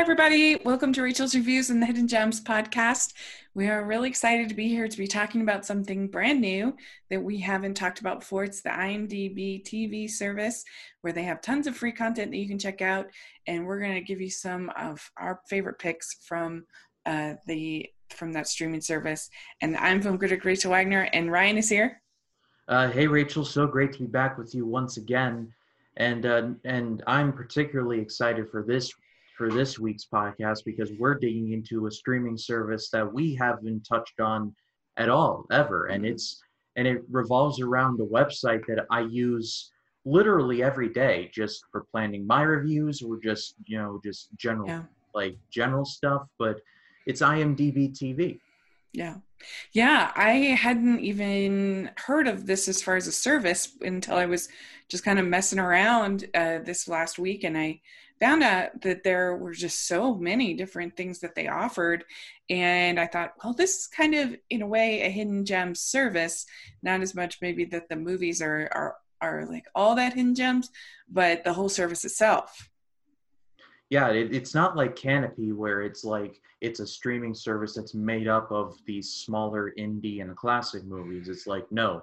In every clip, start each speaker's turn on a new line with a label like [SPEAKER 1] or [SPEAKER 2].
[SPEAKER 1] everybody. Welcome to Rachel's Reviews and the Hidden Gems podcast. We are really excited to be here to be talking about something brand new that we haven't talked about before. It's the IMDb TV service where they have tons of free content that you can check out. And we're going to give you some of our favorite picks from uh, the from that streaming service. And I'm film critic Rachel Wagner, and Ryan is here.
[SPEAKER 2] Uh, hey, Rachel. So great to be back with you once again. And uh, and I'm particularly excited for this for this week's podcast because we're digging into a streaming service that we haven't touched on at all ever and mm-hmm. it's and it revolves around a website that I use literally every day just for planning my reviews or just you know just general yeah. like general stuff but it's IMDb TV.
[SPEAKER 1] Yeah. Yeah, I hadn't even heard of this as far as a service until I was just kind of messing around uh, this last week and I found out that there were just so many different things that they offered. And I thought, well, this is kind of, in a way, a hidden gem service. Not as much maybe that the movies are, are, are like all that hidden gems, but the whole service itself.
[SPEAKER 2] Yeah, it, it's not like Canopy where it's like it's a streaming service that's made up of these smaller indie and classic movies. It's like, no,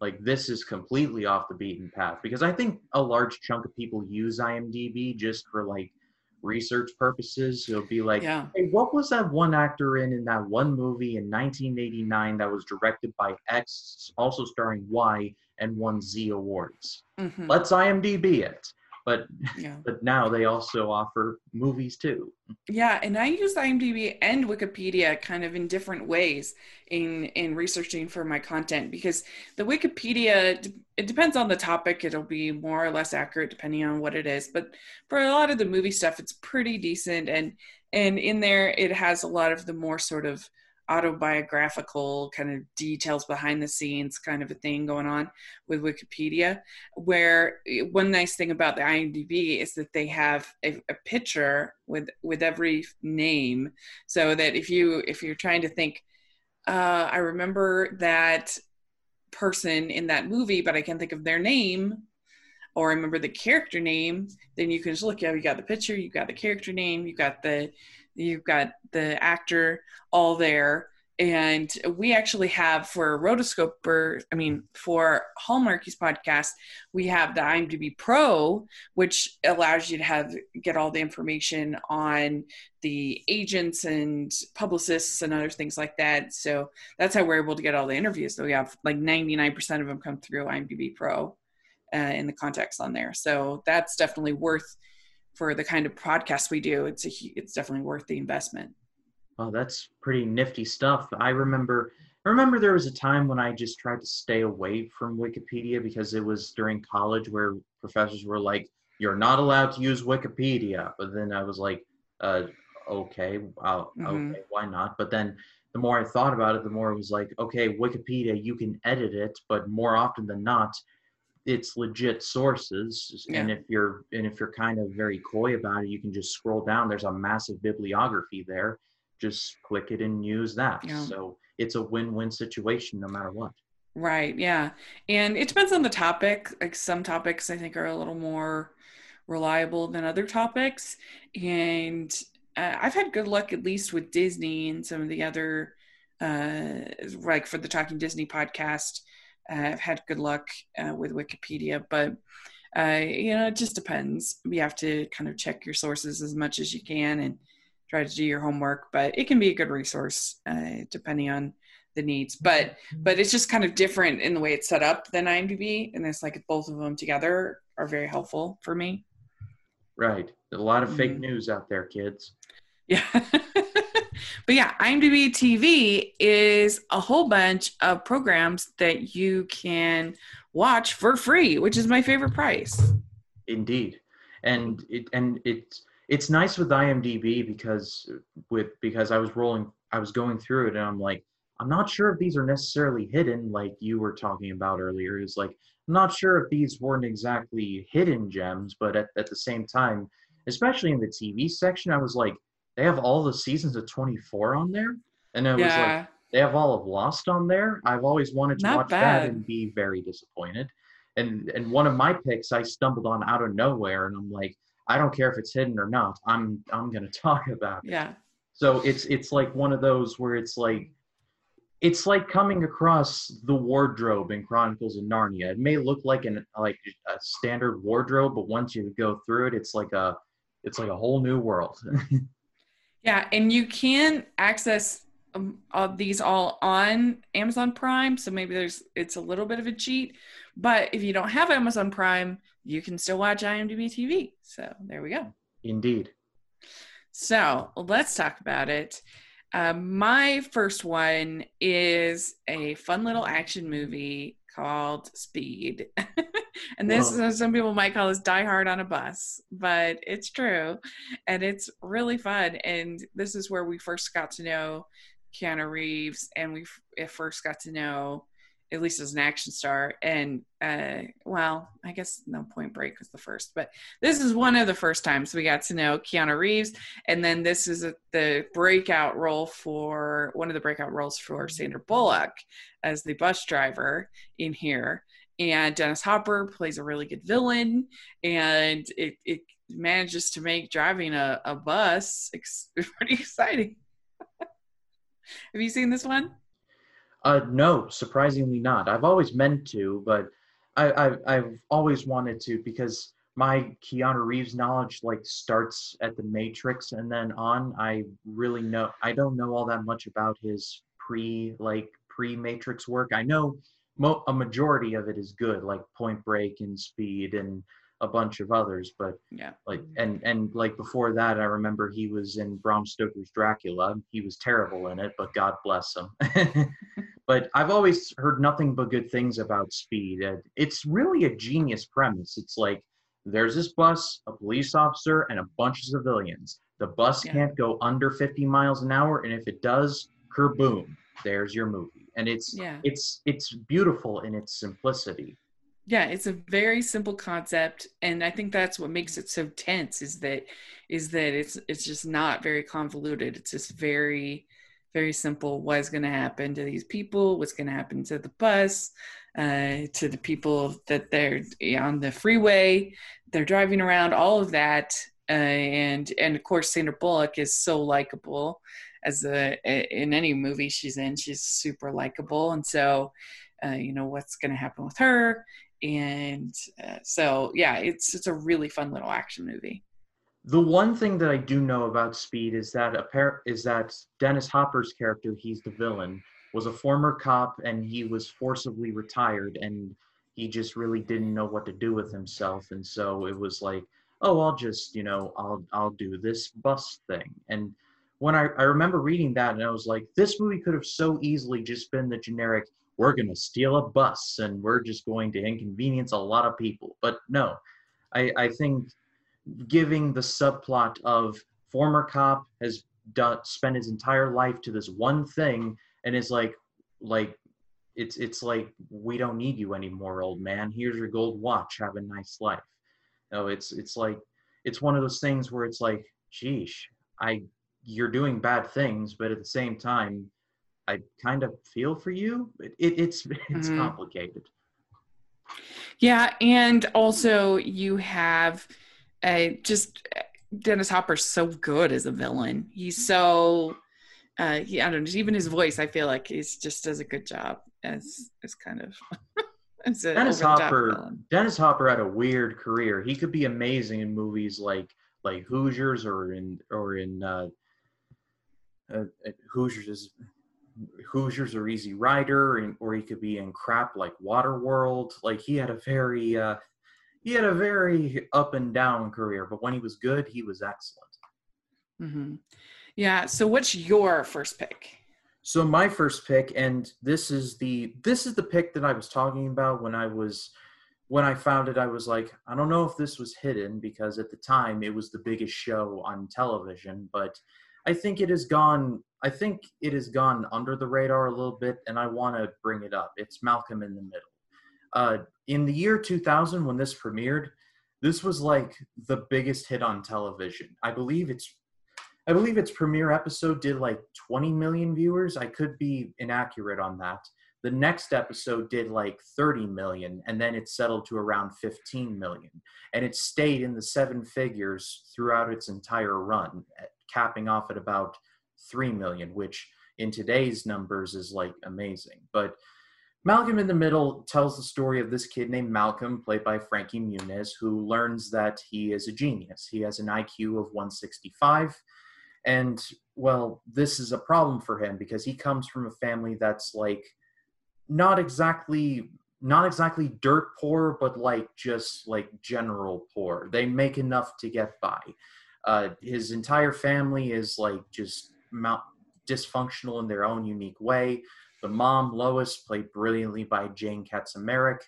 [SPEAKER 2] like this is completely off the beaten path because I think a large chunk of people use IMDb just for like research purposes. It'll be like, yeah. hey, what was that one actor in in that one movie in 1989 that was directed by X, also starring Y, and won Z awards? Mm-hmm. Let's IMDb it but yeah. but now they also offer movies too
[SPEAKER 1] yeah and i use imdb and wikipedia kind of in different ways in in researching for my content because the wikipedia it depends on the topic it'll be more or less accurate depending on what it is but for a lot of the movie stuff it's pretty decent and and in there it has a lot of the more sort of autobiographical kind of details behind the scenes kind of a thing going on with Wikipedia. Where one nice thing about the IMDb is that they have a, a picture with with every name, so that if you if you're trying to think, uh, I remember that person in that movie, but I can't think of their name. Or remember the character name, then you can just look. Yeah, you got the picture, you got the character name, you got the you've got the actor all there. And we actually have for rotoscoper i mean for hallmarkies podcast we have the imdb pro which allows you to have get all the information on the agents and publicists and other things like that. So that's how we're able to get all the interviews so we have. Like 99% of them come through imdb pro uh, in the context on there. So that's definitely worth for the kind of podcast we do, it's a it's definitely worth the investment.
[SPEAKER 2] Oh, that's pretty nifty stuff. I remember I remember there was a time when I just tried to stay away from Wikipedia because it was during college where professors were like, "You're not allowed to use Wikipedia." But then I was like, uh, "Okay, mm-hmm. okay, why not?" But then the more I thought about it, the more it was like, "Okay, Wikipedia, you can edit it, but more often than not, it's legit sources yeah. and if you're and if you're kind of very coy about it you can just scroll down. There's a massive bibliography there. Just click it and use that. Yeah. so it's a win-win situation no matter what.
[SPEAKER 1] Right yeah. And it depends on the topic. Like some topics i think are a little more reliable than other topics. And uh, i've had good luck at least with disney and some of the other uh like for the talking disney podcast I've had good luck uh, with Wikipedia, but uh, you know, it just depends. You have to kind of check your sources as much as you can and try to do your homework. But it can be a good resource uh, depending on the needs. But but it's just kind of different in the way it's set up than IMDb, and it's like both of them together are very helpful for me.
[SPEAKER 2] Right, a lot of fake mm-hmm. news out there, kids.
[SPEAKER 1] Yeah. But yeah, IMDb TV is a whole bunch of programs that you can watch for free, which is my favorite price.
[SPEAKER 2] Indeed. And it and it's it's nice with IMDb because with because I was rolling I was going through it and I'm like I'm not sure if these are necessarily hidden like you were talking about earlier is like I'm not sure if these weren't exactly hidden gems but at, at the same time especially in the TV section I was like they have all the seasons of 24 on there and it yeah. was like they have all of lost on there i've always wanted to Not watch bad. that and be very disappointed and and one of my picks i stumbled on out of nowhere and i'm like I don't care if it's hidden or not. I'm I'm gonna talk about it.
[SPEAKER 1] Yeah.
[SPEAKER 2] So it's it's like one of those where it's like it's like coming across the wardrobe in Chronicles of Narnia. It may look like an like a standard wardrobe, but once you go through it, it's like a it's like a whole new world.
[SPEAKER 1] Yeah, and you can access um, all these all on Amazon Prime, so maybe there's it's a little bit of a cheat. But if you don't have Amazon Prime, you can still watch IMDb TV. So there we go.
[SPEAKER 2] Indeed.
[SPEAKER 1] So let's talk about it. Uh, my first one is a fun little action movie called Speed. and this
[SPEAKER 2] Whoa.
[SPEAKER 1] some people might call this Die Hard on a bus, but it's true. And it's really fun. And this is where we first got to know Keanu Reeves and we f- first got to know at least as an action star and uh well i guess no point break was the first but this is one of the first times we got to know keanu reeves and then this is a, the breakout role for one of the breakout roles for sandra bullock as the bus driver in here and dennis hopper plays a really good villain and it, it manages to make driving a, a bus ex- pretty exciting have you seen this one
[SPEAKER 2] Uh, no, surprisingly not. I've always meant to, but I, I I've always wanted to because my Keanu Reeves knowledge like starts at the Matrix and then on. I really know I don't know all that much about his pre like pre Matrix work. I know mo- a majority of it is good, like Point Break and Speed and a bunch of others, but
[SPEAKER 1] yeah.
[SPEAKER 2] like and and like before that i remember he was in bram stoker's dracula. He was terrible in it but god bless him. But i've always heard nothing but good things about speed it's really a genius premise. It's like there's this bus a police officer and a bunch of civilians. The bus
[SPEAKER 1] Yeah.
[SPEAKER 2] can't go under 50 miles an hour and if it does kerboom there's your movie and it's
[SPEAKER 1] yeah.
[SPEAKER 2] it's it's beautiful in its simplicity.
[SPEAKER 1] Yeah it's a very simple concept and i think that's what makes it so tense is that is that it's it's just not very convoluted. It's just very very simple. What's going to happen to these people? What's going to happen to the bus? Uh, to the people that they're on the freeway they're driving around all of that. Uh, and and of course sandra bullock is so likable as a in any movie she's in she's super likable and so uh, you know what's going to happen with her and uh, so yeah it's it's a really fun little action movie
[SPEAKER 2] The one thing that I do know about Speed is that a pair is that Dennis Hopper's character, he's the villain, was a former cop and he was forcibly retired and he just really didn't know what to do with himself and so it was like, oh, I'll just, you know, I'll I'll do this bus thing. And when I, I remember reading that and I was like, this movie could have so easily just been the generic, we're gonna steal a bus and we're just going to inconvenience a lot of people. But no. I, I think giving the subplot of former cop has done spent his entire life to this one thing and is like like it's it's like we don't need you anymore old man here's your gold watch have a nice life no it's it's like it's one of those things where it's like sheesh i you're doing bad things but at the same time i kind of feel for you it, it it's it's
[SPEAKER 1] Mhm.
[SPEAKER 2] complicated
[SPEAKER 1] yeah and also you have uh, just uh, dennis hopper's so good as a villain he's so uh he, i don't know even his voice i feel like he's just does a good job as as kind of as a
[SPEAKER 2] Dennis Hopper. Dennis Hopper had a weird career. He could be amazing in movies like like Hoosiers or in or in uh, uh, uh, Hoosiers is Hoosiers or Easy Rider, and, or he could be in crap like Waterworld. Like he had a very uh, he had a very up and down career, but when he was good, he was excellent.
[SPEAKER 1] hmm yeah so what's your first pick
[SPEAKER 2] So my first pick, and this is the this is the pick that I was talking about when I was when I found it. I was like, I don't know if this was hidden because at the time it was the biggest show on television, but I think it has gone. I think it has gone under the radar a little bit, and I want to bring it up. It's Malcolm in the Middle. Uh, in the year 2000, when this premiered, this was like the biggest hit on television. I believe it's I believe its premiere episode did like 20 million viewers. I could be inaccurate on that, the next episode did like 30 million and then it settled to around 15 million and it stayed in the seven figures throughout its entire run capping off at about 3 million which in today's numbers is like amazing but Malcolm in the Middle tells the story of this kid named Malcolm, played by Frankie Muniz, who learns that he is a genius. He has an IQ of 165. And, well, this is a problem for him because he comes from a family that's like not exactly not exactly dirt poor but like just like general poor they make enough to get by uh, his entire family is like just mount, dysfunctional in their own unique way. The mom lois played brilliantly by jane kaczmarek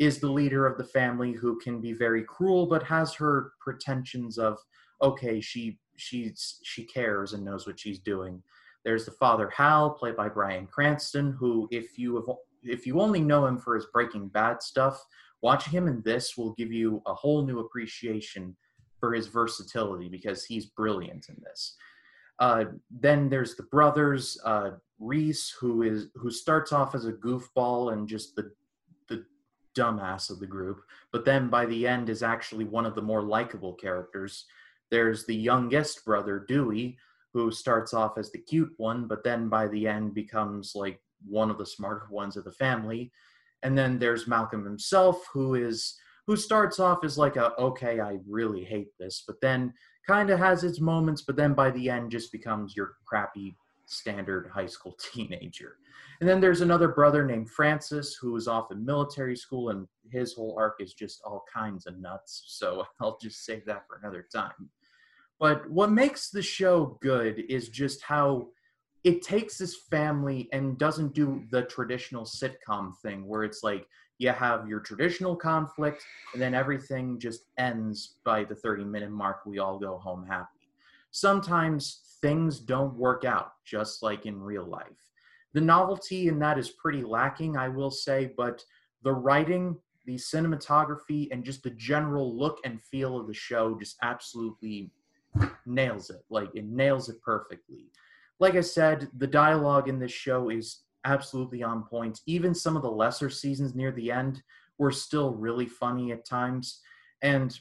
[SPEAKER 2] is the leader of the family who can be very cruel but has her pretensions of okay she she's she cares and knows what she's doing. There's the father Hal, played by Bryan Cranston, who, if you have, if you only know him for his Breaking Bad stuff, watching him in this will give you a whole new appreciation for his versatility because he's brilliant in this. Uh, then there's the brothers, uh, Reese, who is who starts off as a goofball and just the the dumbass of the group, but then by the end is actually one of the more likable characters. There's the youngest brother, Dewey, who starts off as the cute one, but then by the end becomes like one of the smarter ones of the family. And then there's Malcolm himself, who is who starts off as like a okay, I really hate this, but then kind of has its moments, but then by the end just becomes your crappy standard high school teenager. And then there's another brother named Francis who is off in military school, and his whole arc is just all kinds of nuts. So I'll just save that for another time. But what makes the show good is just how it takes this family and doesn't do the traditional sitcom thing where it's like you have your traditional conflict and then everything just ends by the 30 minute mark. We all go home happy. Sometimes things don't work out, just like in real life. The novelty in that is pretty lacking, I will say, but the writing, the cinematography, and just the general look and feel of the show just absolutely nails it. Like it nails it perfectly. Like I said, the dialogue in this show is absolutely on point. Even some of the lesser seasons near the end were still really funny at times. And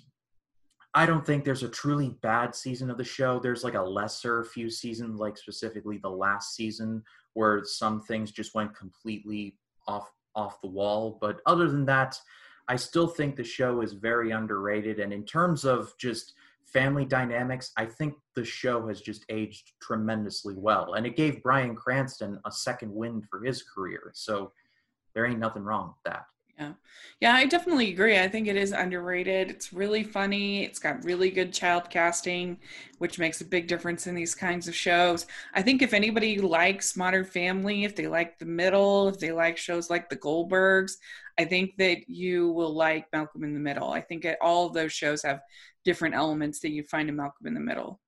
[SPEAKER 2] I don't think there's a truly bad season of the show. There's like a lesser few seasons, like specifically the last season, where some things just went completely off off the wall. But other than that, I still think the show is very underrated. And in terms of just family dynamics, I think the show has just aged tremendously well. And it gave Bryan Cranston a second wind for his career. So there ain't nothing wrong with that.
[SPEAKER 1] Yeah. Yeah, I definitely agree. I think it is underrated. It's really funny. It's got really good child casting, which makes a big difference in these kinds of shows. I think if anybody likes Modern Family, if they like The Middle, if they like shows like The Goldbergs, I think that you will like Malcolm in the Middle. I think all of those shows have different elements that you find in Malcolm in the Middle.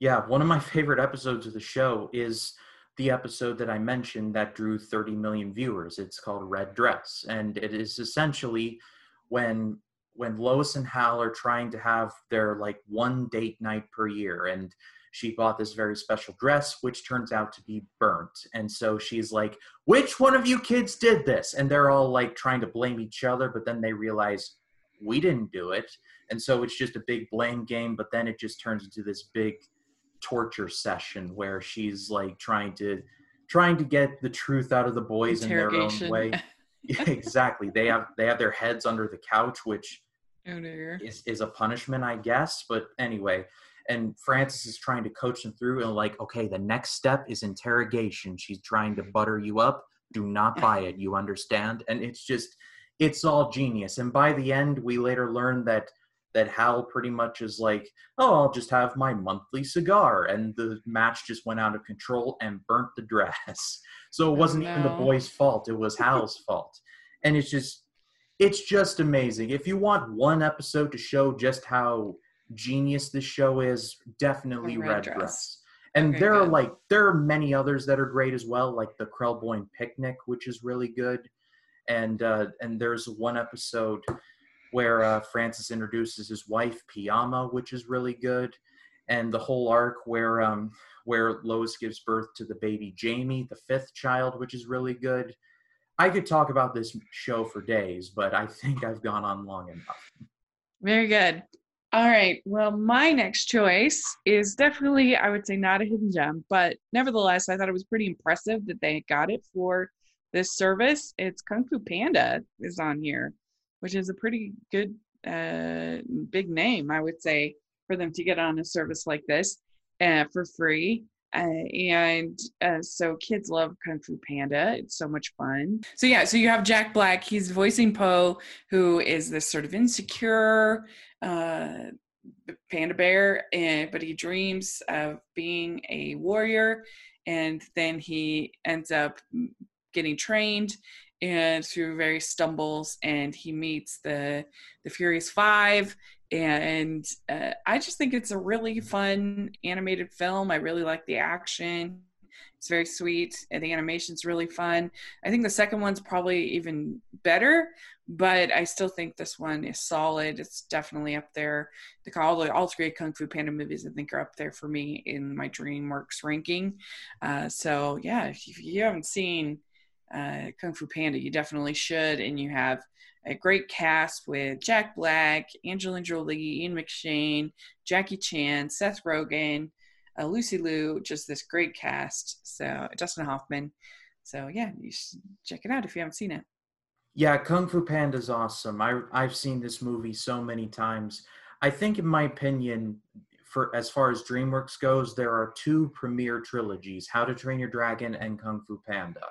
[SPEAKER 2] Yeah, one of my favorite episodes of the show is the episode that I mentioned that drew 30 million viewers. It's called Red Dress, and it is essentially when when Lois and Hal are trying to have their like one date night per year, and she bought this very special dress, which turns out to be burnt. And so she's like, "Which one of you kids did this?" And they're all like trying to blame each other, but then they realize we didn't do it, and so it's just a big blame game. But then it just turns into this big torture session where she's like trying to trying to get the truth out of the boys in their own way. yeah, exactly. They have they have their heads under the couch, which oh is, is a punishment, I guess. But anyway, and Francis is trying to coach them through and like, okay, the next step is interrogation. She's trying to butter you up. Do not buy it. You understand? And it's just it's all genius. And by the end, we later learn that that Hal pretty much is like, oh, I'll just have my monthly cigar. And the match just went out of control and burnt the dress. So it wasn't oh, no. even the boy's fault, it was Hal's fault. And it's just, it's just amazing. If you want one episode to show just how genius this show is, definitely Red, Red Dress. Dress. And okay, there good. are like, there are many others that are great as well, like the Krelboyne Picnic, which is really good. And, uh, and there's one episode where uh, Francis introduces his wife Piama, which is really good, and the whole arc where um, where Lois gives birth to the baby Jamie, the fifth child, which is really good. I could talk about this show for days, but I think I've gone on long enough.
[SPEAKER 1] Very good. All right. Well, my next choice is definitely, I would say, not a hidden gem, but nevertheless, I thought it was pretty impressive that they got it for this service. It's Kung Fu Panda is on here, which is a pretty good, uh, big name, I would say, for them to get on a service like this uh, for free. Uh, and uh, so kids love Kung Fu Panda. It's so much fun. So yeah, so you have Jack Black. He's voicing Po, who is this sort of insecure uh, panda bear, and but he dreams of being a warrior, and then he ends up getting trained and through various stumbles and he meets the the furious five and uh, I just think it's a really fun animated film. I really like the action. It's very sweet, and the animation's really fun. I think the second one's probably even better, but I still think this one is solid. It's definitely up there. The all the all three Kung Fu Panda movies I think are up there for me in my DreamWorks ranking. Uh, so yeah, if you, if you haven't seen uh, Kung Fu Panda, you definitely should, and you have a great cast with Jack Black, Angelina Jolie, Ian McShane, Jackie Chan, Seth Rogen, uh, Lucy Liu, just this great cast. So Dustin Hoffman. So yeah, you should check it out if you haven't seen it.
[SPEAKER 2] Yeah, Kung Fu Panda is awesome. I I've seen this movie so many times. I think, in my opinion, for as far as DreamWorks goes, there are two premier trilogies: How to Train Your Dragon and Kung Fu Panda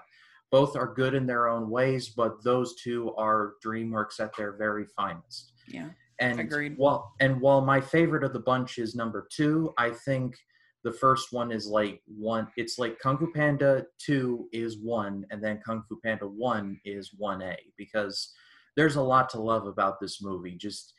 [SPEAKER 2] both are good in their own ways, but those two are DreamWorks at their very finest.
[SPEAKER 1] Yeah.
[SPEAKER 2] And
[SPEAKER 1] agreed.
[SPEAKER 2] While and while my favorite of the bunch is number two, I think the first one is like one. It's like Kung Fu Panda two is one, and then Kung Fu Panda one is one A because there's a lot to love about this movie. Just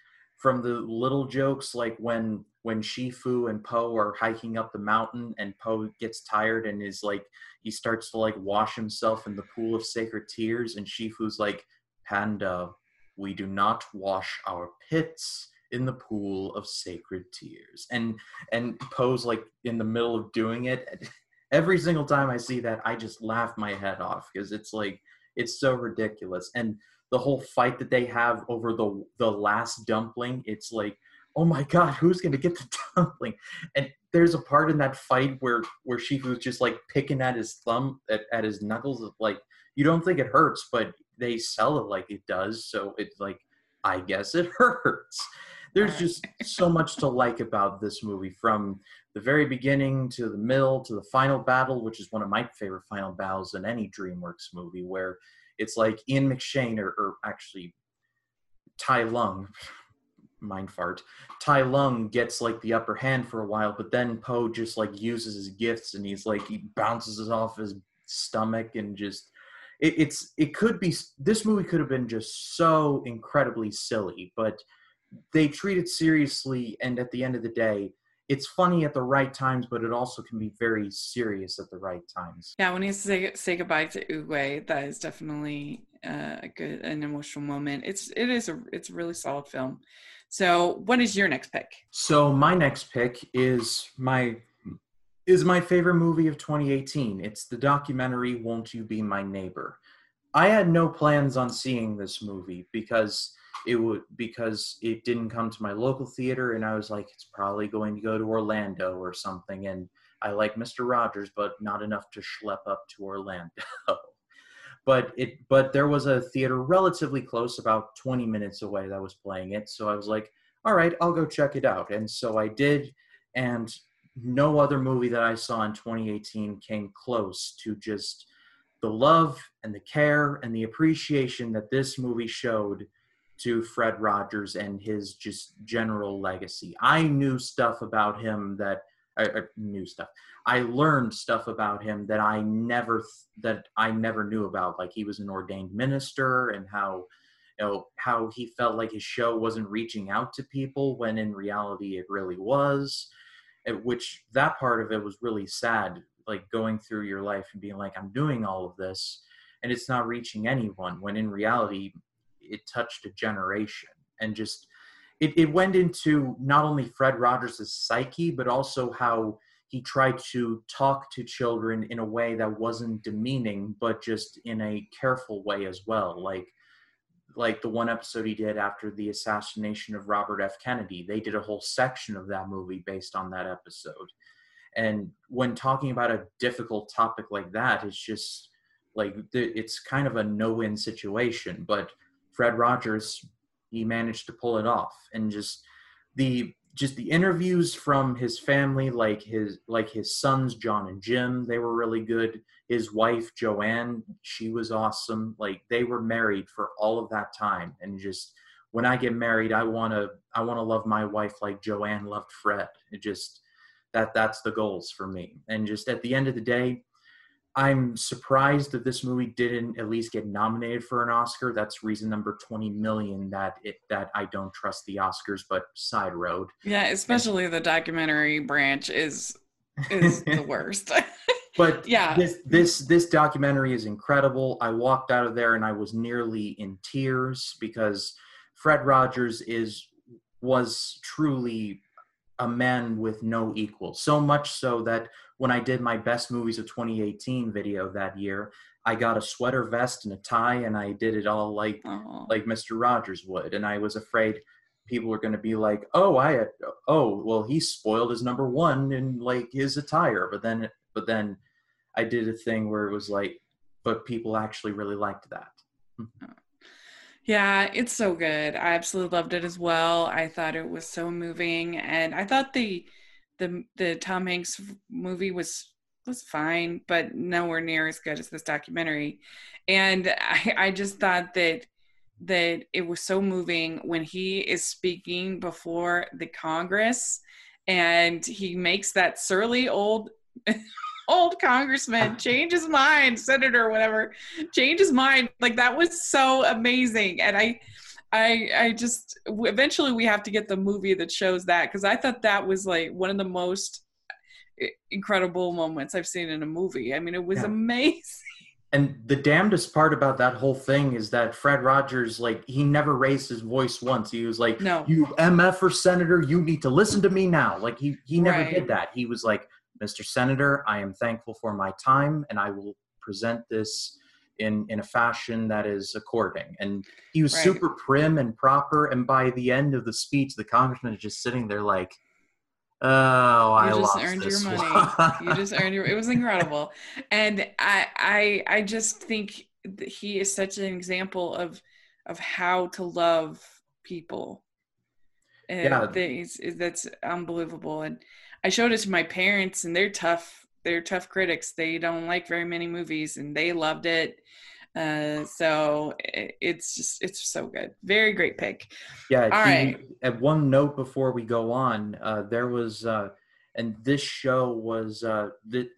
[SPEAKER 2] from the little jokes like when when Shifu and Po are hiking up the mountain and Po gets tired and is like he starts to like wash himself in the pool of sacred tears and Shifu's like Panda we do not wash our pits in the pool of sacred tears. And and Po's like in the middle of doing it. Every single time I see that I just laugh my head off because it's like it's so ridiculous. And the whole fight that they have over the the last dumpling it's like oh my god who's gonna get the dumpling? And there's a part in that fight where where Shifu's just like picking at his thumb at, at his knuckles like you don't think it hurts but they sell it like it does so it's like i guess it hurts. There's just so much to like about this movie from the very beginning to the middle to the final battle which is one of my favorite final battles in any dreamworks movie where it's like Ian McShane or, or actually Tai Lung, mind fart. Tai Lung gets like the upper hand for a while, but then Po just like uses his gifts and he's like he bounces it off his stomach and just it, it's it could be this movie could have been just so incredibly silly, but they treat it seriously and at the end of the day it's funny at the right times, but it also can be very serious at the right times.
[SPEAKER 1] Yeah, when he you say say goodbye to Oogway, that is definitely uh, a good an emotional moment. It's it is a it's a really solid film. So, what is your next pick?
[SPEAKER 2] So, my next pick is my is my favorite movie of 2018. It's the documentary "Won't You Be My Neighbor." I had no plans on seeing this movie because it would because it didn't come to my local theater and i was like it's probably going to go to orlando or something and i like mr rogers but not enough to schlep up to orlando. But it but there was a theater relatively close about 20 minutes away that was playing it so i was like all right i'll go check it out and so i did and no other movie that i saw in 2018 came close to just the love and the care and the appreciation that this movie showed to Fred Rogers and his just general legacy. I knew stuff about him that I, I knew stuff. I learned stuff about him that I never that I never knew about. Like he was an ordained minister and how you know how he felt like his show wasn't reaching out to people when in reality it really was. At which that part of it was really sad. Like going through your life and being like, I'm doing all of this and it's not reaching anyone when in reality it touched a generation and just it, it went into not only Fred Rogers' psyche, but also how he tried to talk to children in a way that wasn't demeaning, but just in a careful way as well. Like like the one episode he did after the assassination of Robert F. Kennedy. They did a whole section of that movie based on that episode. And when talking about a difficult topic like that, it's just like it's kind of a no-win situation. But Fred Rogers, he managed to pull it off, and just the just the interviews from his family like his like his sons john and jim they were really good. His wife joanne she was awesome. Like they were married for all of that time. And just when i get married i want to i want to love my wife like joanne loved fred. It just that that's the goals for me. And just at the end of the day I'm surprised that this movie didn't at least get nominated for an Oscar. That's reason number 20 million that it that I don't trust the Oscars, but side road.
[SPEAKER 1] Yeah, especially the documentary branch is is the worst.
[SPEAKER 2] but yeah, this this this documentary is incredible. I walked out of there and I was nearly in tears because Fred Rogers is was truly a man with no equal. So much so that when I did my best movies of 2018 video that year, I got a sweater vest and a tie, and I did it all like Aww. like Mr. Rogers would. And I was afraid people were going to be like, "Oh, I oh, well, he spoiled his number one in like his attire." But then, but then, I did a thing where it was like, but people actually really liked that.
[SPEAKER 1] Yeah, it's so good. I absolutely loved it as well. I thought it was so moving, and I thought the the the Tom Hanks movie was was fine, but nowhere near as good as this documentary. And I, I just thought that that it was so moving when he is speaking before the Congress and he makes that surly old old congressman change his mind, senator, whatever, change his mind. Like that was so amazing. And I I I just eventually we have to get the movie that shows that because I thought that was like one of the most incredible moments I've seen in a movie. I mean, it was yeah. amazing.
[SPEAKER 2] And the damnedest part about that whole thing is that Fred Rogers, like, he never raised his voice once. He was like,
[SPEAKER 1] "No,
[SPEAKER 2] you MF or senator, you need to listen to me now." Like, he he never right. did that. He was like, "Mr. Senator, I am thankful for my time, and I will present this." In in a fashion that is according. And he was right. super prim and proper. And by the end of the speech, the congressman is just sitting there like, "Oh, I
[SPEAKER 1] you
[SPEAKER 2] just
[SPEAKER 1] earned your money. you just earned your. It was incredible, and I I I just think he is such an example of of how to love people. And yeah, that's unbelievable. And I showed it to my parents, and they're tough they're tough critics. They don't like very many movies, and they loved it. Uh, so it, it's just it's so good. Very great pick.
[SPEAKER 2] Yeah. All he, right. At one note before we go on, uh, there was, uh, and this show was uh, the,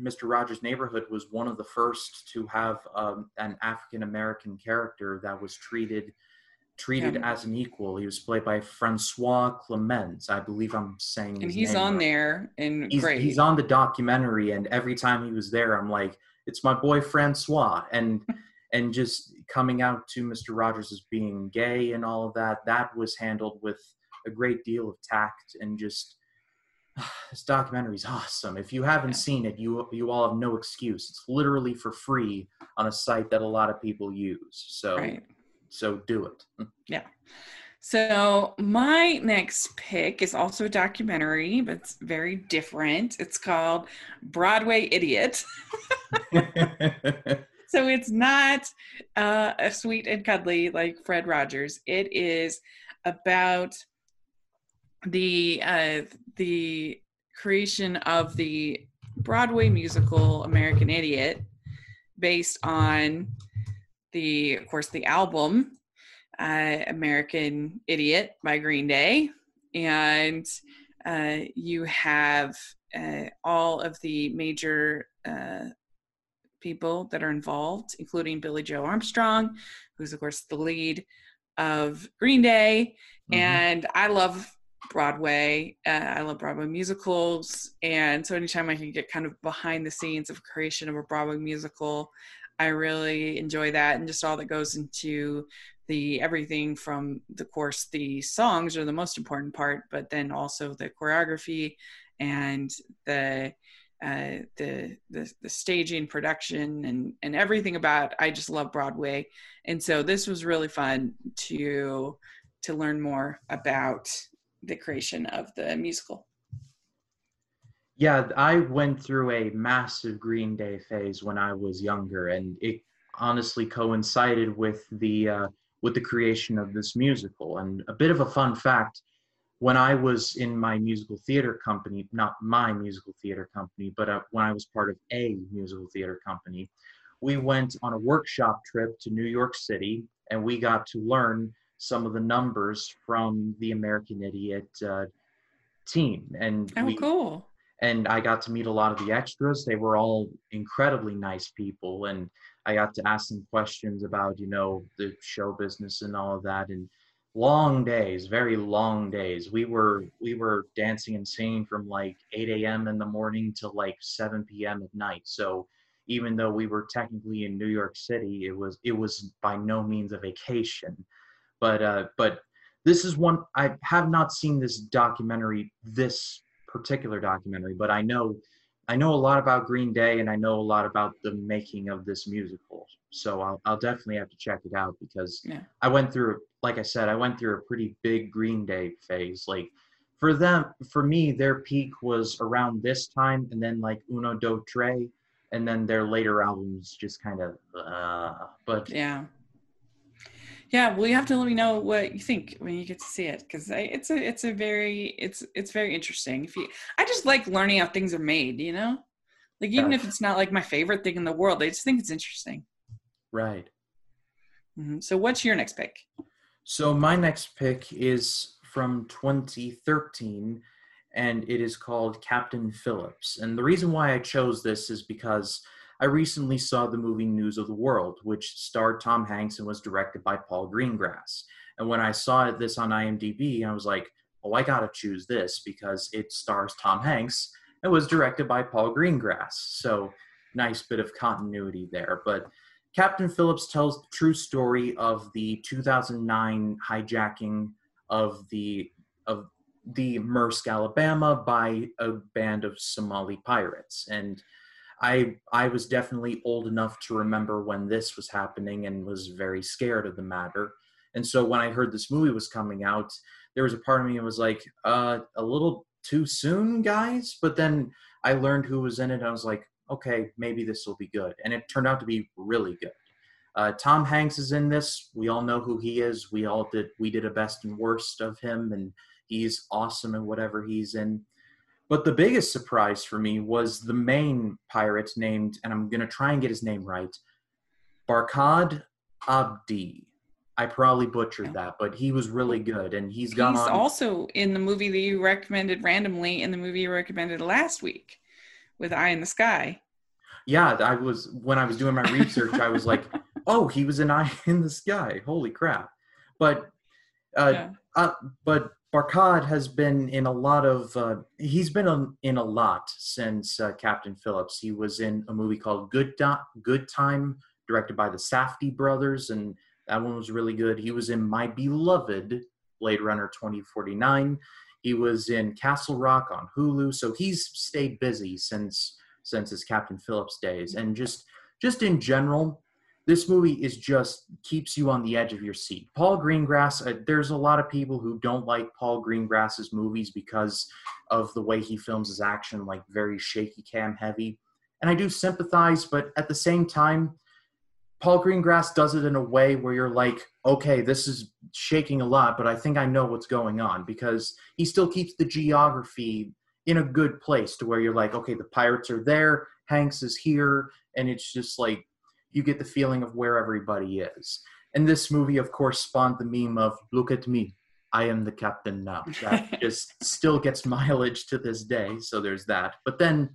[SPEAKER 2] Mr. Rogers' Neighborhood was one of the first to have um, an African American character that was treated treated yeah. as an equal. He was played by Francois Clemmons. I believe I'm saying.
[SPEAKER 1] And he's on right. there and
[SPEAKER 2] he's,
[SPEAKER 1] great.
[SPEAKER 2] He's on the documentary, and every time he was there, I'm like, it's my boy Francois, and and just coming out to Mr. Rogers as being gay and all of that. That was handled with a great deal of tact and just. This documentary is awesome. If you haven't yeah. seen it, you you all have no excuse. It's literally for free on a site that a lot of people use. So right so do it.
[SPEAKER 1] Yeah. So my next pick is also a documentary, but it's very different. It's called Broadway Idiot. so it's not uh, a sweet and cuddly like Fred Rogers. It is about the uh, the creation of the Broadway musical American Idiot, based on the of course the album uh, American Idiot by Green Day, and uh, you have uh, all of the major uh, people that are involved, including Billie Joe Armstrong, who's of course the lead of Green Day, mm-hmm. and I love Broadway. Uh, I love Broadway musicals, and so anytime I can get kind of behind the scenes of creation of a Broadway musical, I really enjoy that and just all that goes into the everything from the course the songs are the most important part but then also the choreography and the uh, the, the the staging, production, and and everything about. I just love Broadway, and so this was really fun to to learn more about the creation of the musical.
[SPEAKER 2] Yeah, I went through a massive Green Day phase when I was younger, and it honestly coincided with the uh, with the creation of this musical. And a bit of a fun fact: when I was in my musical theater company, not my musical theater company, but uh, when I was part of a musical theater company, we went on a workshop trip to New York City, and we got to learn some of the numbers from the American Idiot uh, team. And
[SPEAKER 1] oh,
[SPEAKER 2] we,
[SPEAKER 1] cool!
[SPEAKER 2] And I got to meet a lot of the extras. They were all incredibly nice people, and I got to ask them questions about you know the show business and all of that. And long days, very long days. We were we were dancing and singing from like 8 a.m. in the morning to like 7 p.m. at night. So even though we were technically in New York City, it was it was by no means a vacation. But uh, but this is one I have not seen this documentary this particular documentary, but I know I know a lot about Green Day and I know a lot about the making of this musical. So I'll I'll definitely have to check it out because
[SPEAKER 1] yeah.
[SPEAKER 2] I went through like I said, I went through a pretty big Green Day phase. Like for them for me, their peak was around this time and then like Uno Do Tre and then their later albums just kind of uh but
[SPEAKER 1] yeah yeah well you have to let me know what you think when you get to see it because it's a it's a very it's it's very interesting. If you i just like learning how things are made you know? Like even if it's not like my favorite thing in the world i just think it's interesting.
[SPEAKER 2] Right.
[SPEAKER 1] Mm-hmm. so what's your next pick?
[SPEAKER 2] So my next pick is from 2013 and it is called captain phillips. And the reason why i chose this is because I recently saw the movie News of the World, which starred Tom Hanks and was directed by Paul Greengrass. And when I saw this on IMDb, I was like, oh, I gotta choose this because it stars Tom Hanks and was directed by Paul Greengrass. So nice bit of continuity there. But Captain Phillips tells the true story of the 2009 hijacking of the of the Maersk, Alabama, by a band of Somali pirates. And I I was definitely old enough to remember when this was happening and was very scared of the matter. And so when I heard this movie was coming out, there was a part of me that was like, uh, a little too soon, guys. But then I learned who was in it. I was like, okay, maybe this will be good. And it turned out to be really good. Uh, Tom Hanks is in this. We all know who he is. We all did. We did a best and worst of him, and he's awesome in whatever he's in. But the biggest surprise for me was the main pirate named, and I'm going to try and get his name right, Barkhad Abdi. I probably butchered that, but he was really good, and he's gone
[SPEAKER 1] he's
[SPEAKER 2] on.
[SPEAKER 1] also in the movie that you recommended randomly in the movie you recommended last week with Eye in the Sky.
[SPEAKER 2] Yeah, I was when I was doing my research, I was like, "Oh, he was in Eye in the Sky! Holy crap!" But, uh, yeah. uh, but Barkhad has been in a lot of. Uh, he's been in a lot since uh, Captain Phillips. He was in a movie called Good Do- Good Time, directed by the Safdie brothers, and that one was really good. He was in My Beloved Blade Runner 2049. He was in Castle Rock on Hulu, so he's stayed busy since since his Captain Phillips days, and just just in general, this movie is just keeps you on the edge of your seat. Paul Greengrass, uh, there's a lot of people who don't like Paul Greengrass's movies because of the way he films his action, like very shaky cam heavy. And I do sympathize, but at the same time, Paul Greengrass does it in a way where you're like, okay, this is shaking a lot, but I think I know what's going on because he still keeps the geography in a good place to where you're like, okay, the pirates are there, Hanks is here, and it's just like you get the feeling of where everybody is. And this movie, of course, spawned the meme of "Look at me, I am the captain now." That just still gets mileage to this day. So there's that. But then,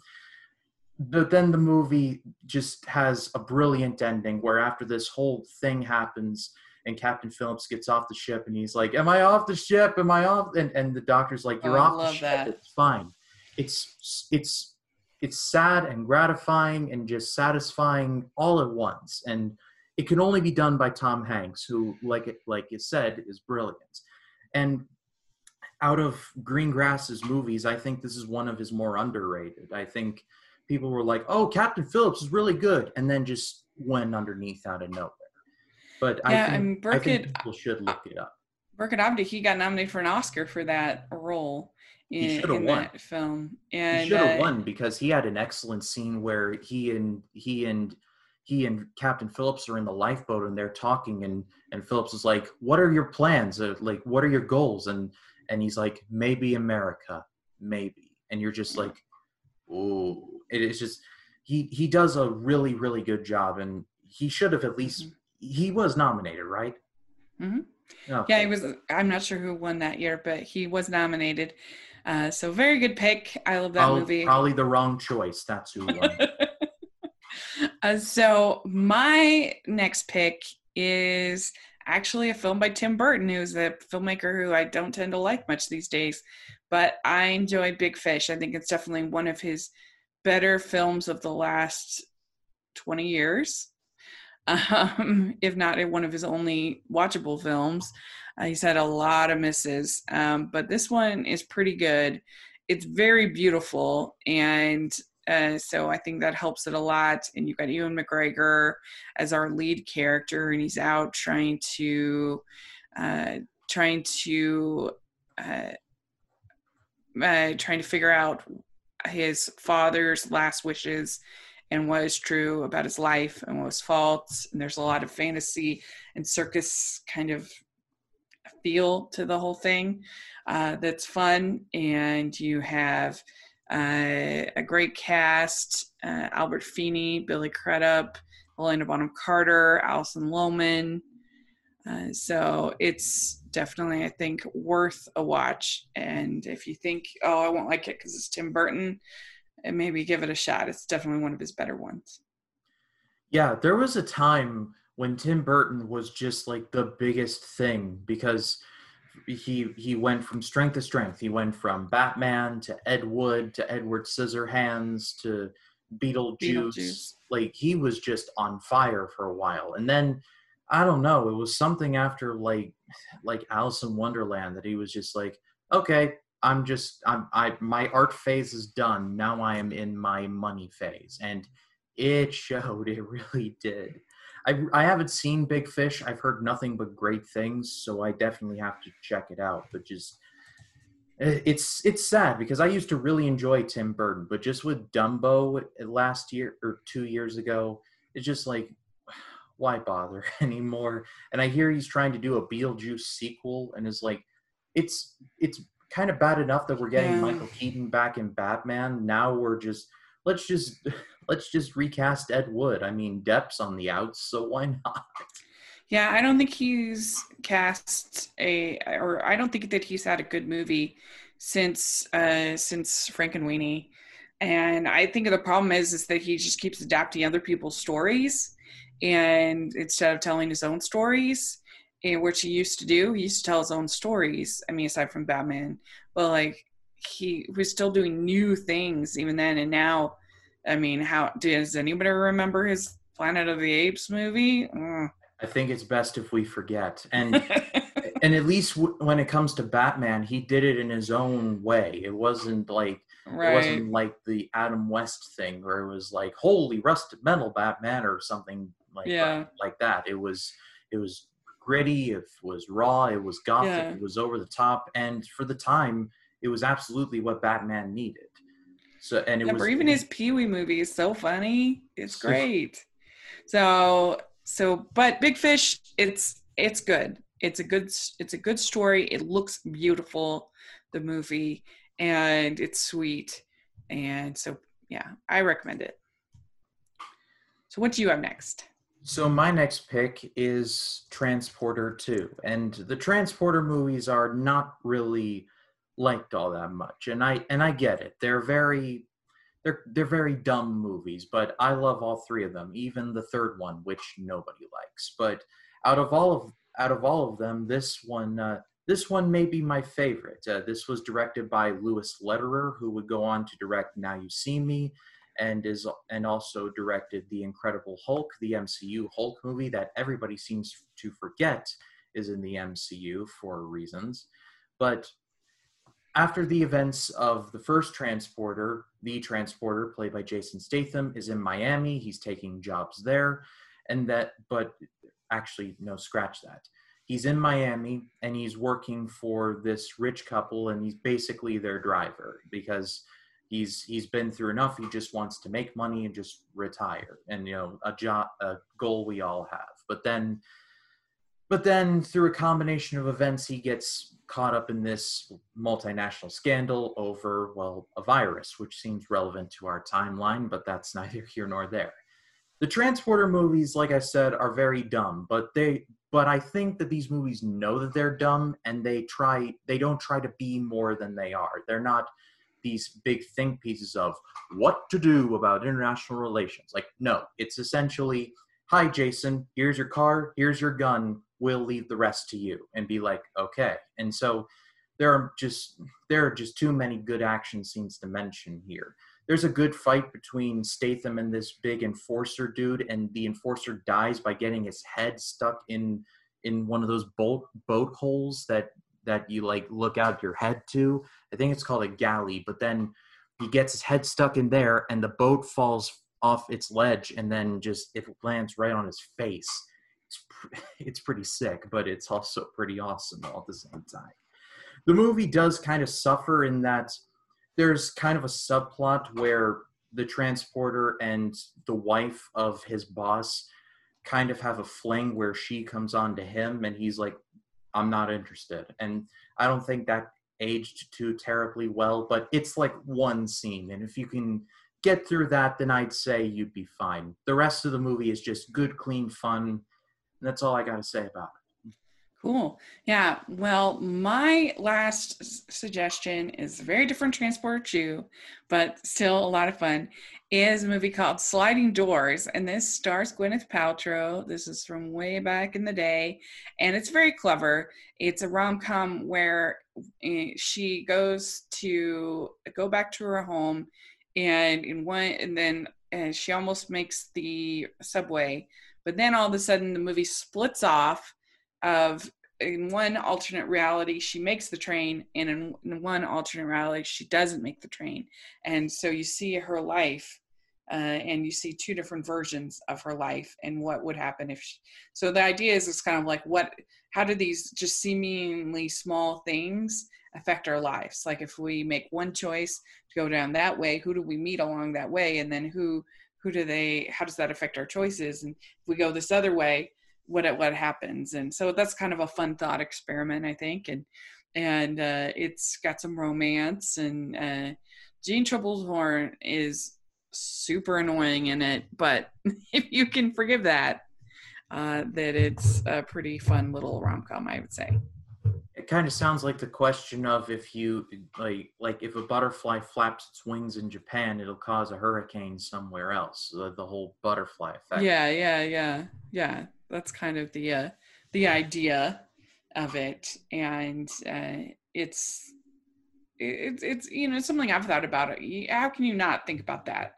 [SPEAKER 2] but then the movie just has a brilliant ending where after this whole thing happens and Captain Phillips gets off the ship and he's like, "Am I off the ship? Am I off?" And and the doctor's like, "You're
[SPEAKER 1] oh,
[SPEAKER 2] off the
[SPEAKER 1] ship.
[SPEAKER 2] That. It's fine." It's it's it's sad and gratifying and just satisfying all at once and it can only be done by tom hanks who like it like you said is brilliant and out of Green Greengrass's movies, I think this is one of his more underrated. I think people were like, "Oh, Captain Phillips is really good," and then just went underneath out of nowhere. But
[SPEAKER 1] Yeah,
[SPEAKER 2] I, think,
[SPEAKER 1] and
[SPEAKER 2] I think
[SPEAKER 1] Barkhad-
[SPEAKER 2] people should look it up.
[SPEAKER 1] Barkhad Abdi, he got nominated for an Oscar for that role in, in
[SPEAKER 2] won.
[SPEAKER 1] that film.
[SPEAKER 2] He should have
[SPEAKER 1] uh,
[SPEAKER 2] won because he had an excellent scene where he and he and he and Captain Phillips are in the lifeboat and they're talking and and Phillips is like, "What are your plans? Uh, like, what are your goals?" and and he's like, "Maybe America, maybe." And you're just like, "Ooh!" It is just he he does a really really good job and he should have at least he was nominated, right?
[SPEAKER 1] Mhm.
[SPEAKER 2] Okay.
[SPEAKER 1] Yeah, he was. I'm not sure who won that year, but he was nominated. Uh, so very good pick. I love that
[SPEAKER 2] Prob-
[SPEAKER 1] movie.
[SPEAKER 2] Probably the wrong choice. That's who won.
[SPEAKER 1] uh, so my next pick is actually a film by Tim Burton, who's a filmmaker who I don't tend to like much these days, but I enjoy Big Fish. I think it's definitely one of his better films of the last 20 years, um, if not one of his only watchable films. Uh, he's had a lot of misses, um, but this one is pretty good. It's very beautiful, and uh, so I think that helps it a lot. And you've got Ewan McGregor as our lead character, and he's out trying to uh, trying to uh, uh, trying to figure out his father's last wishes and what is true about his life and what was false. And there's a lot of fantasy and circus kind of feel to the whole thing uh, that's fun. And you have uh, a great cast uh, Albert Finney, Billy Crudup, Helena Bonham Carter, Alison Lohman. Uh, so it's definitely, I think, worth a watch. And if you think, oh, I won't like it because it's Tim Burton, and maybe give it a shot. It's definitely one of his better ones.
[SPEAKER 2] Yeah, there was a time when Tim Burton was just like the biggest thing because he he went from strength to strength. He went from Batman to Ed Wood to Edward Scissorhands to Beetlejuice.
[SPEAKER 1] Beetlejuice.
[SPEAKER 2] Like he was just on fire for a while. And then I don't know, it was something after like like Alice in Wonderland that he was just like, okay, I'm just I'm I my art phase is done. Now I am in my money phase. And it showed, it really did. I, I haven't seen Big Fish. I've heard nothing but great things, so I definitely have to check it out. But just it's it's sad because I used to really enjoy Tim Burton, but just with Dumbo last year or two years ago, it's just like why bother anymore? And I hear he's trying to do a Beetlejuice sequel, and is like, it's it's kind of bad enough that we're getting
[SPEAKER 1] Yeah.
[SPEAKER 2] Michael Keaton back in Batman. Now we're just let's just let's just recast Ed Wood. I mean, Depp's on the outs, so why not?
[SPEAKER 1] Yeah, I don't think he's cast a, or I don't think that he's had a good movie since uh since Frankenweenie. And I think the problem is is that he just keeps adapting other people's stories, and instead of telling his own stories, and which he used to do, he used to tell his own stories. I mean, aside from Batman, but like he was still doing new things even then, and now, I mean, how does anybody remember his Planet of the Apes movie? Mm.
[SPEAKER 2] I think it's best if we forget. And and at least w- when it comes to Batman, he did it in his own way. It wasn't like it wasn't like the Adam West thing where it was like holy rusted metal Batman or something like
[SPEAKER 1] Yeah.
[SPEAKER 2] like that. It was it was gritty, it was raw, it was gothic,
[SPEAKER 1] Yeah.
[SPEAKER 2] it was over the top, and for the time, it was absolutely what Batman needed. So and it
[SPEAKER 1] Yeah,
[SPEAKER 2] was
[SPEAKER 1] even his Pee Wee movie is so funny. It's
[SPEAKER 2] So-
[SPEAKER 1] great. So so, but Big Fish, it's it's good. It's a good it's a good story. It looks beautiful, the movie, and it's sweet, and so yeah, I recommend it. So what do you have next?
[SPEAKER 2] So my next pick is Transporter 2. And the Transporter movies are not really liked all that much. And I and I get it. They're very they're they're very dumb movies, but I love all three of them, even the third one, which nobody likes. But out of all of out of all of them, this one uh, this one may be my favorite. Uh, this was directed by Louis Leterrier, who would go on to direct Now You See Me, and is and also directed the Incredible Hulk, the MCU Hulk movie that everybody seems to forget is in the MCU for reasons. But after the events of the first transporter, the transporter, played by Jason Statham, is in Miami. He's taking jobs there, and that, but actually, no, scratch that. He's in Miami and he's working for this rich couple, and he's basically their driver because he's he's been through enough. He just wants to make money and just retire, and you know, a job, a goal we all have. But then, but then through a combination of events, he gets caught up in this multinational scandal over, well, a virus, which seems relevant to our timeline, but that's neither here nor there. The transporter movies, like I said, are very dumb, but they but I think that these movies know that they're dumb and they try they don't try to be more than they are. They're not these big think pieces of what to do about international relations. Like, no, it's essentially, hi Jason, here's your car, here's your gun, we'll leave the rest to you and be like okay. And so there are just there are just too many good action scenes to mention here. There's a good fight between statham and this big enforcer dude and the enforcer dies by getting his head stuck in in one of those boat boat holes that that you like look out your head to. I think it's called a galley but then he gets his head stuck in there and the boat falls off its ledge and then just it lands right on his face it's pretty sick, but it's also pretty awesome all at the same time. The movie does kind of suffer in that there's kind of a subplot where the transporter and the wife of his boss kind of have a fling where she comes on to him and he's like i'm not interested. And i don't think that aged too terribly well but it's like one scene and if you can get through that then i'd say you'd be fine. The rest of the movie is just good clean fun that's all I got to say about it.
[SPEAKER 1] Cool. Yeah. Well, my last suggestion is a very different transport chew, but still a lot of fun. Is a movie called Sliding Doors, and this stars Gwyneth Paltrow. This is from way back in the day, and it's very clever. It's a rom com where eh, she goes to go back to her home, and in one, and then and she almost makes the subway but then all of a sudden, the movie splits off of in one alternate reality she makes the train and in, in, one alternate reality she doesn't make the train. And so you see her life uh, and you see two different versions of her life and what would happen if she, so the idea is it's kind of like what how do these just seemingly small things affect our lives? Like if we make one choice to go down that way who do we meet along that way? And then who who do they how does that affect our choices? And if we go this other way what what happens? And so that's kind of a fun thought experiment i think. And and uh, it's got some romance and uh, Jeanne Tripplehorn is super annoying in it but if you can forgive that uh, that it's a pretty fun little rom-com i would say
[SPEAKER 2] kind of sounds like the question of if you like like if a butterfly flaps its wings in Japan, it'll cause a hurricane somewhere else. The, the whole butterfly effect.
[SPEAKER 1] Yeah, yeah, yeah, yeah. That's kind of the uh, the idea of it, and uh, it's it's it's you know something I've thought about it. How can you not think about that?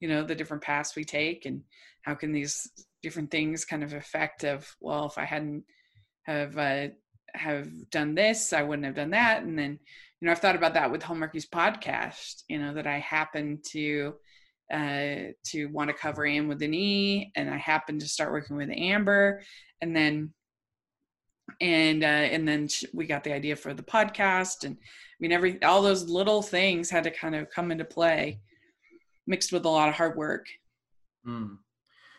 [SPEAKER 1] You know, the different paths we take, and how can these different things kind of affect of well, if I hadn't have uh, have done this, I wouldn't have done that. And then, you know, I've thought about that with Hallmarkies podcast, you know, that I happen to uh, to want to cover Anne with an E, and I happen to start working with Amber, and then and uh, and then we got the idea for the podcast, and I mean, every all those little things had to kind of come into play, mixed with a lot of hard work.
[SPEAKER 2] Mm.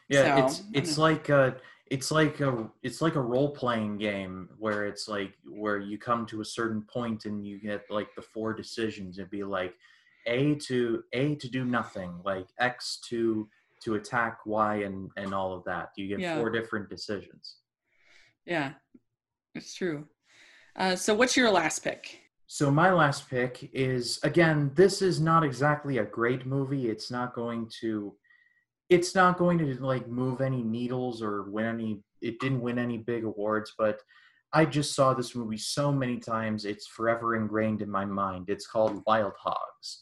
[SPEAKER 2] Yeah, so, it's it's like uh, it's like a it's like a role playing game where it's like where you come to a certain point and you get like the four decisions and be like a to a to do nothing like x to to attack y and and all of that. You get yeah. four different decisions.
[SPEAKER 1] Yeah it's true. Uh, so what's your last pick?
[SPEAKER 2] So my last pick is again this is not exactly a great movie. It's not going to it's not going to like move any needles or win any it didn't win any big awards but i just saw this movie so many times it's forever ingrained in my mind. It's called wild hogs.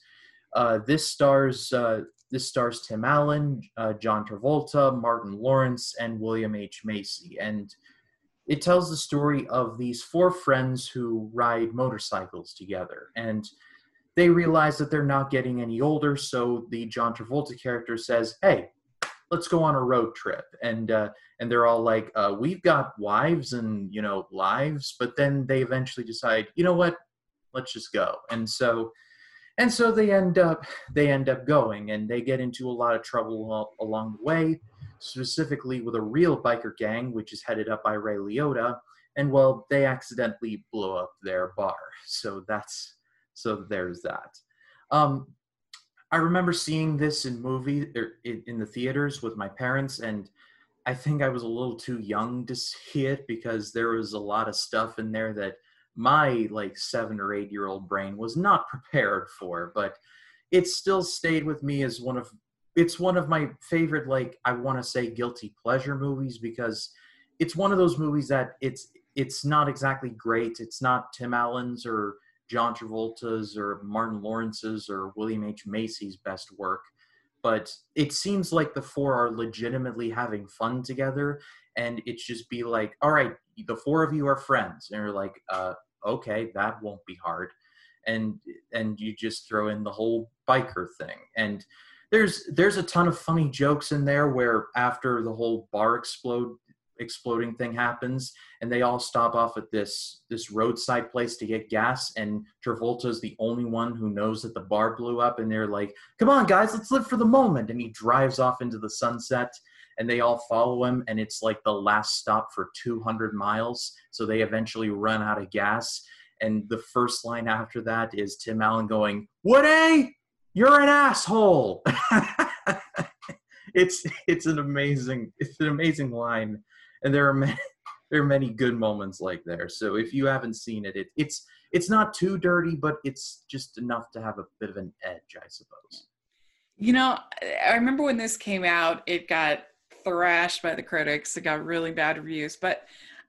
[SPEAKER 2] Uh, this stars uh, this stars tim allen uh, john travolta martin lawrence and william h. Macy. And it tells the story of these four friends who ride motorcycles together. And they realize that they're not getting any older so the john travolta character says hey let's go on a road trip. And uh, and they're all like uh, we've got wives and you know lives but then they eventually decide you know what? Let's just go. And so and so they end up they end up going and they get into a lot of trouble along the way specifically with a real biker gang which is headed up by ray liotta. And well they accidentally blow up their bar. So that's so there's that. Um, i remember seeing this in movie er, in the theaters with my parents and i think i was a little too young to see it because there was a lot of stuff in there that my like seven or eight year old brain was not prepared for but it still stayed with me as one of it's one of my favorite like i want to say guilty pleasure movies because it's one of those movies that it's it's not exactly great. It's not tim allen's or john travolta's or martin lawrence's or william h macy's best work but it seems like the four are legitimately having fun together and it's just be like all right the four of you are friends and you're like uh okay, that won't be hard. And and you just throw in the whole biker thing. And there's there's a ton of funny jokes in there where after the whole bar explode exploding thing happens and they all stop off at this this roadside place to get gas and Travolta's the only one who knows that the bar blew up and they're like come on guys let's live for the moment and he drives off into the sunset and they all follow him and it's like the last stop for 200 miles so they eventually run out of gas and the first line after that is tim allen going woody you're an asshole. It's it's an amazing it's an amazing line and there are many there are many good moments like there. So if you haven't seen it, it it's it's not too dirty but it's just enough to have a bit of an edge i suppose.
[SPEAKER 1] You know i remember when this came out it got thrashed by the critics. It got really bad reviews, but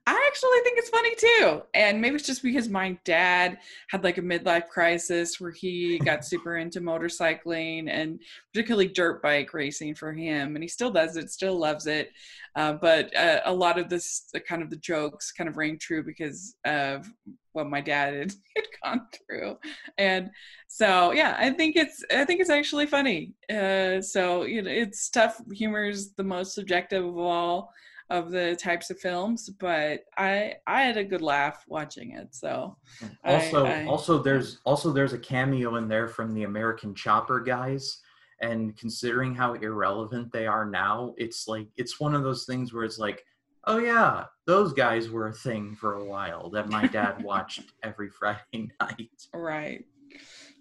[SPEAKER 1] I actually think it's funny too. And maybe it's just because my dad had like a midlife crisis where he got super into motorcycling and particularly dirt bike racing for him. And he still does it, still loves it. Uh, but uh, a lot of this, kind of the jokes kind of rang true because of what my dad had, had gone through. And so, yeah, I think it's, I think it's actually funny. Uh, so, you know, it's tough. Humor is the most subjective of all of the types of films, but I I had a good laugh watching it. So
[SPEAKER 2] also I, I, also there's also there's a cameo in there from the American Chopper guys. And considering how irrelevant they are now, it's like it's one of those things where it's like, oh yeah, those guys were a thing for a while that my dad watched every Friday night.
[SPEAKER 1] Right.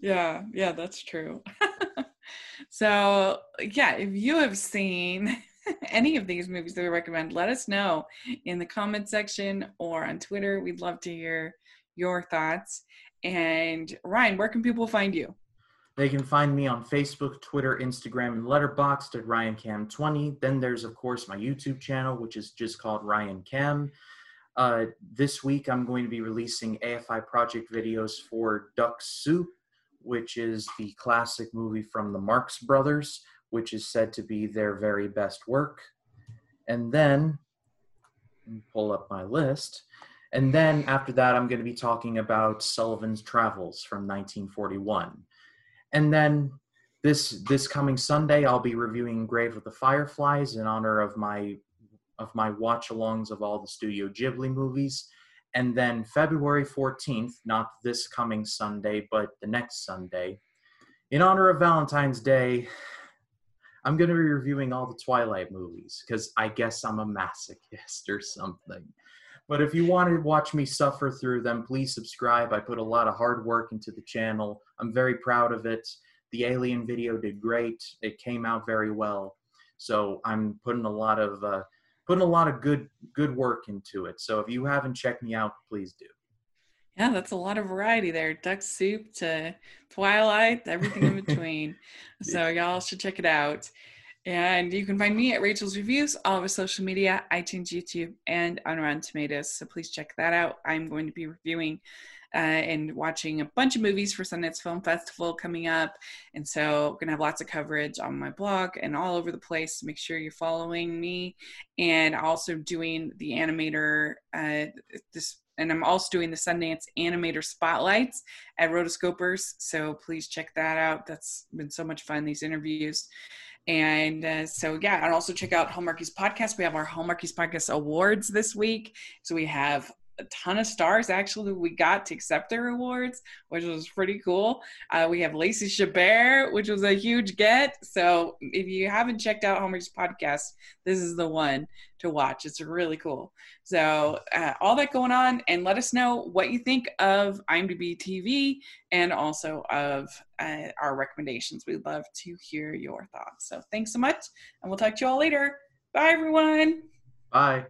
[SPEAKER 1] Yeah, yeah, that's true. so yeah, if you have seen any of these movies that we recommend, let us know in the comment section or on Twitter. We'd love to hear your thoughts. And Ryan, where can people find you?
[SPEAKER 2] They can find me on Facebook, Twitter, Instagram, and Letterboxd at RyanCam20. Then there's, of course, my YouTube channel, which is just called Ryan Cam. Uh, this week, I'm going to be releasing AFI project videos for Duck Soup, which is the classic movie from the Marx Brothers, which is said to be their very best work. And then, pull up my list. And then after that, I'm going to be talking about Sullivan's Travels from 1941. And then this this coming Sunday, I'll be reviewing Grave of the Fireflies in honor of my of my watch-alongs of all the Studio Ghibli movies. And then February 14th, not this coming Sunday, but the next Sunday, in honor of Valentine's Day, I'm going to be reviewing all the Twilight movies because I guess I'm a masochist or something. But if you want to watch me suffer through them, please subscribe. I put a lot of hard work into the channel. I'm very proud of it. The Alien video did great. It came out very well. So I'm putting a lot of uh, putting a lot of good good work into it. So if you haven't checked me out, please do.
[SPEAKER 1] Yeah, that's a lot of variety there. Duck soup to Twilight, everything in between. so y'all should check it out. And you can find me at Rachel's Reviews, all over social media, iTunes, YouTube, and on Rotten Tomatoes. So please check that out. I'm going to be reviewing uh, and watching a bunch of movies for Sundance Film Festival coming up. And so, going to have lots of coverage on my blog and all over the place. Make sure you're following me. And also doing the animator, uh, this and I'm also doing the Sundance Animator Spotlights at Rotoscopers. So please check that out. That's been so much fun, these interviews. And uh, so, yeah, and also check out Hallmarkies Podcast. We have our Hallmarkies Podcast Awards this week. So we have a ton of stars actually we got to accept their awards, which was pretty cool. Uh, we have Lacey Chabert, which was a huge get. So if you haven't checked out Homer's podcast, this is the one to watch. It's really cool. So uh, all that going on, and let us know what you think of IMDb TV and also of uh, our recommendations. We'd love to hear your thoughts. So thanks so much, and we'll talk to you all later. Bye, everyone.
[SPEAKER 2] Bye.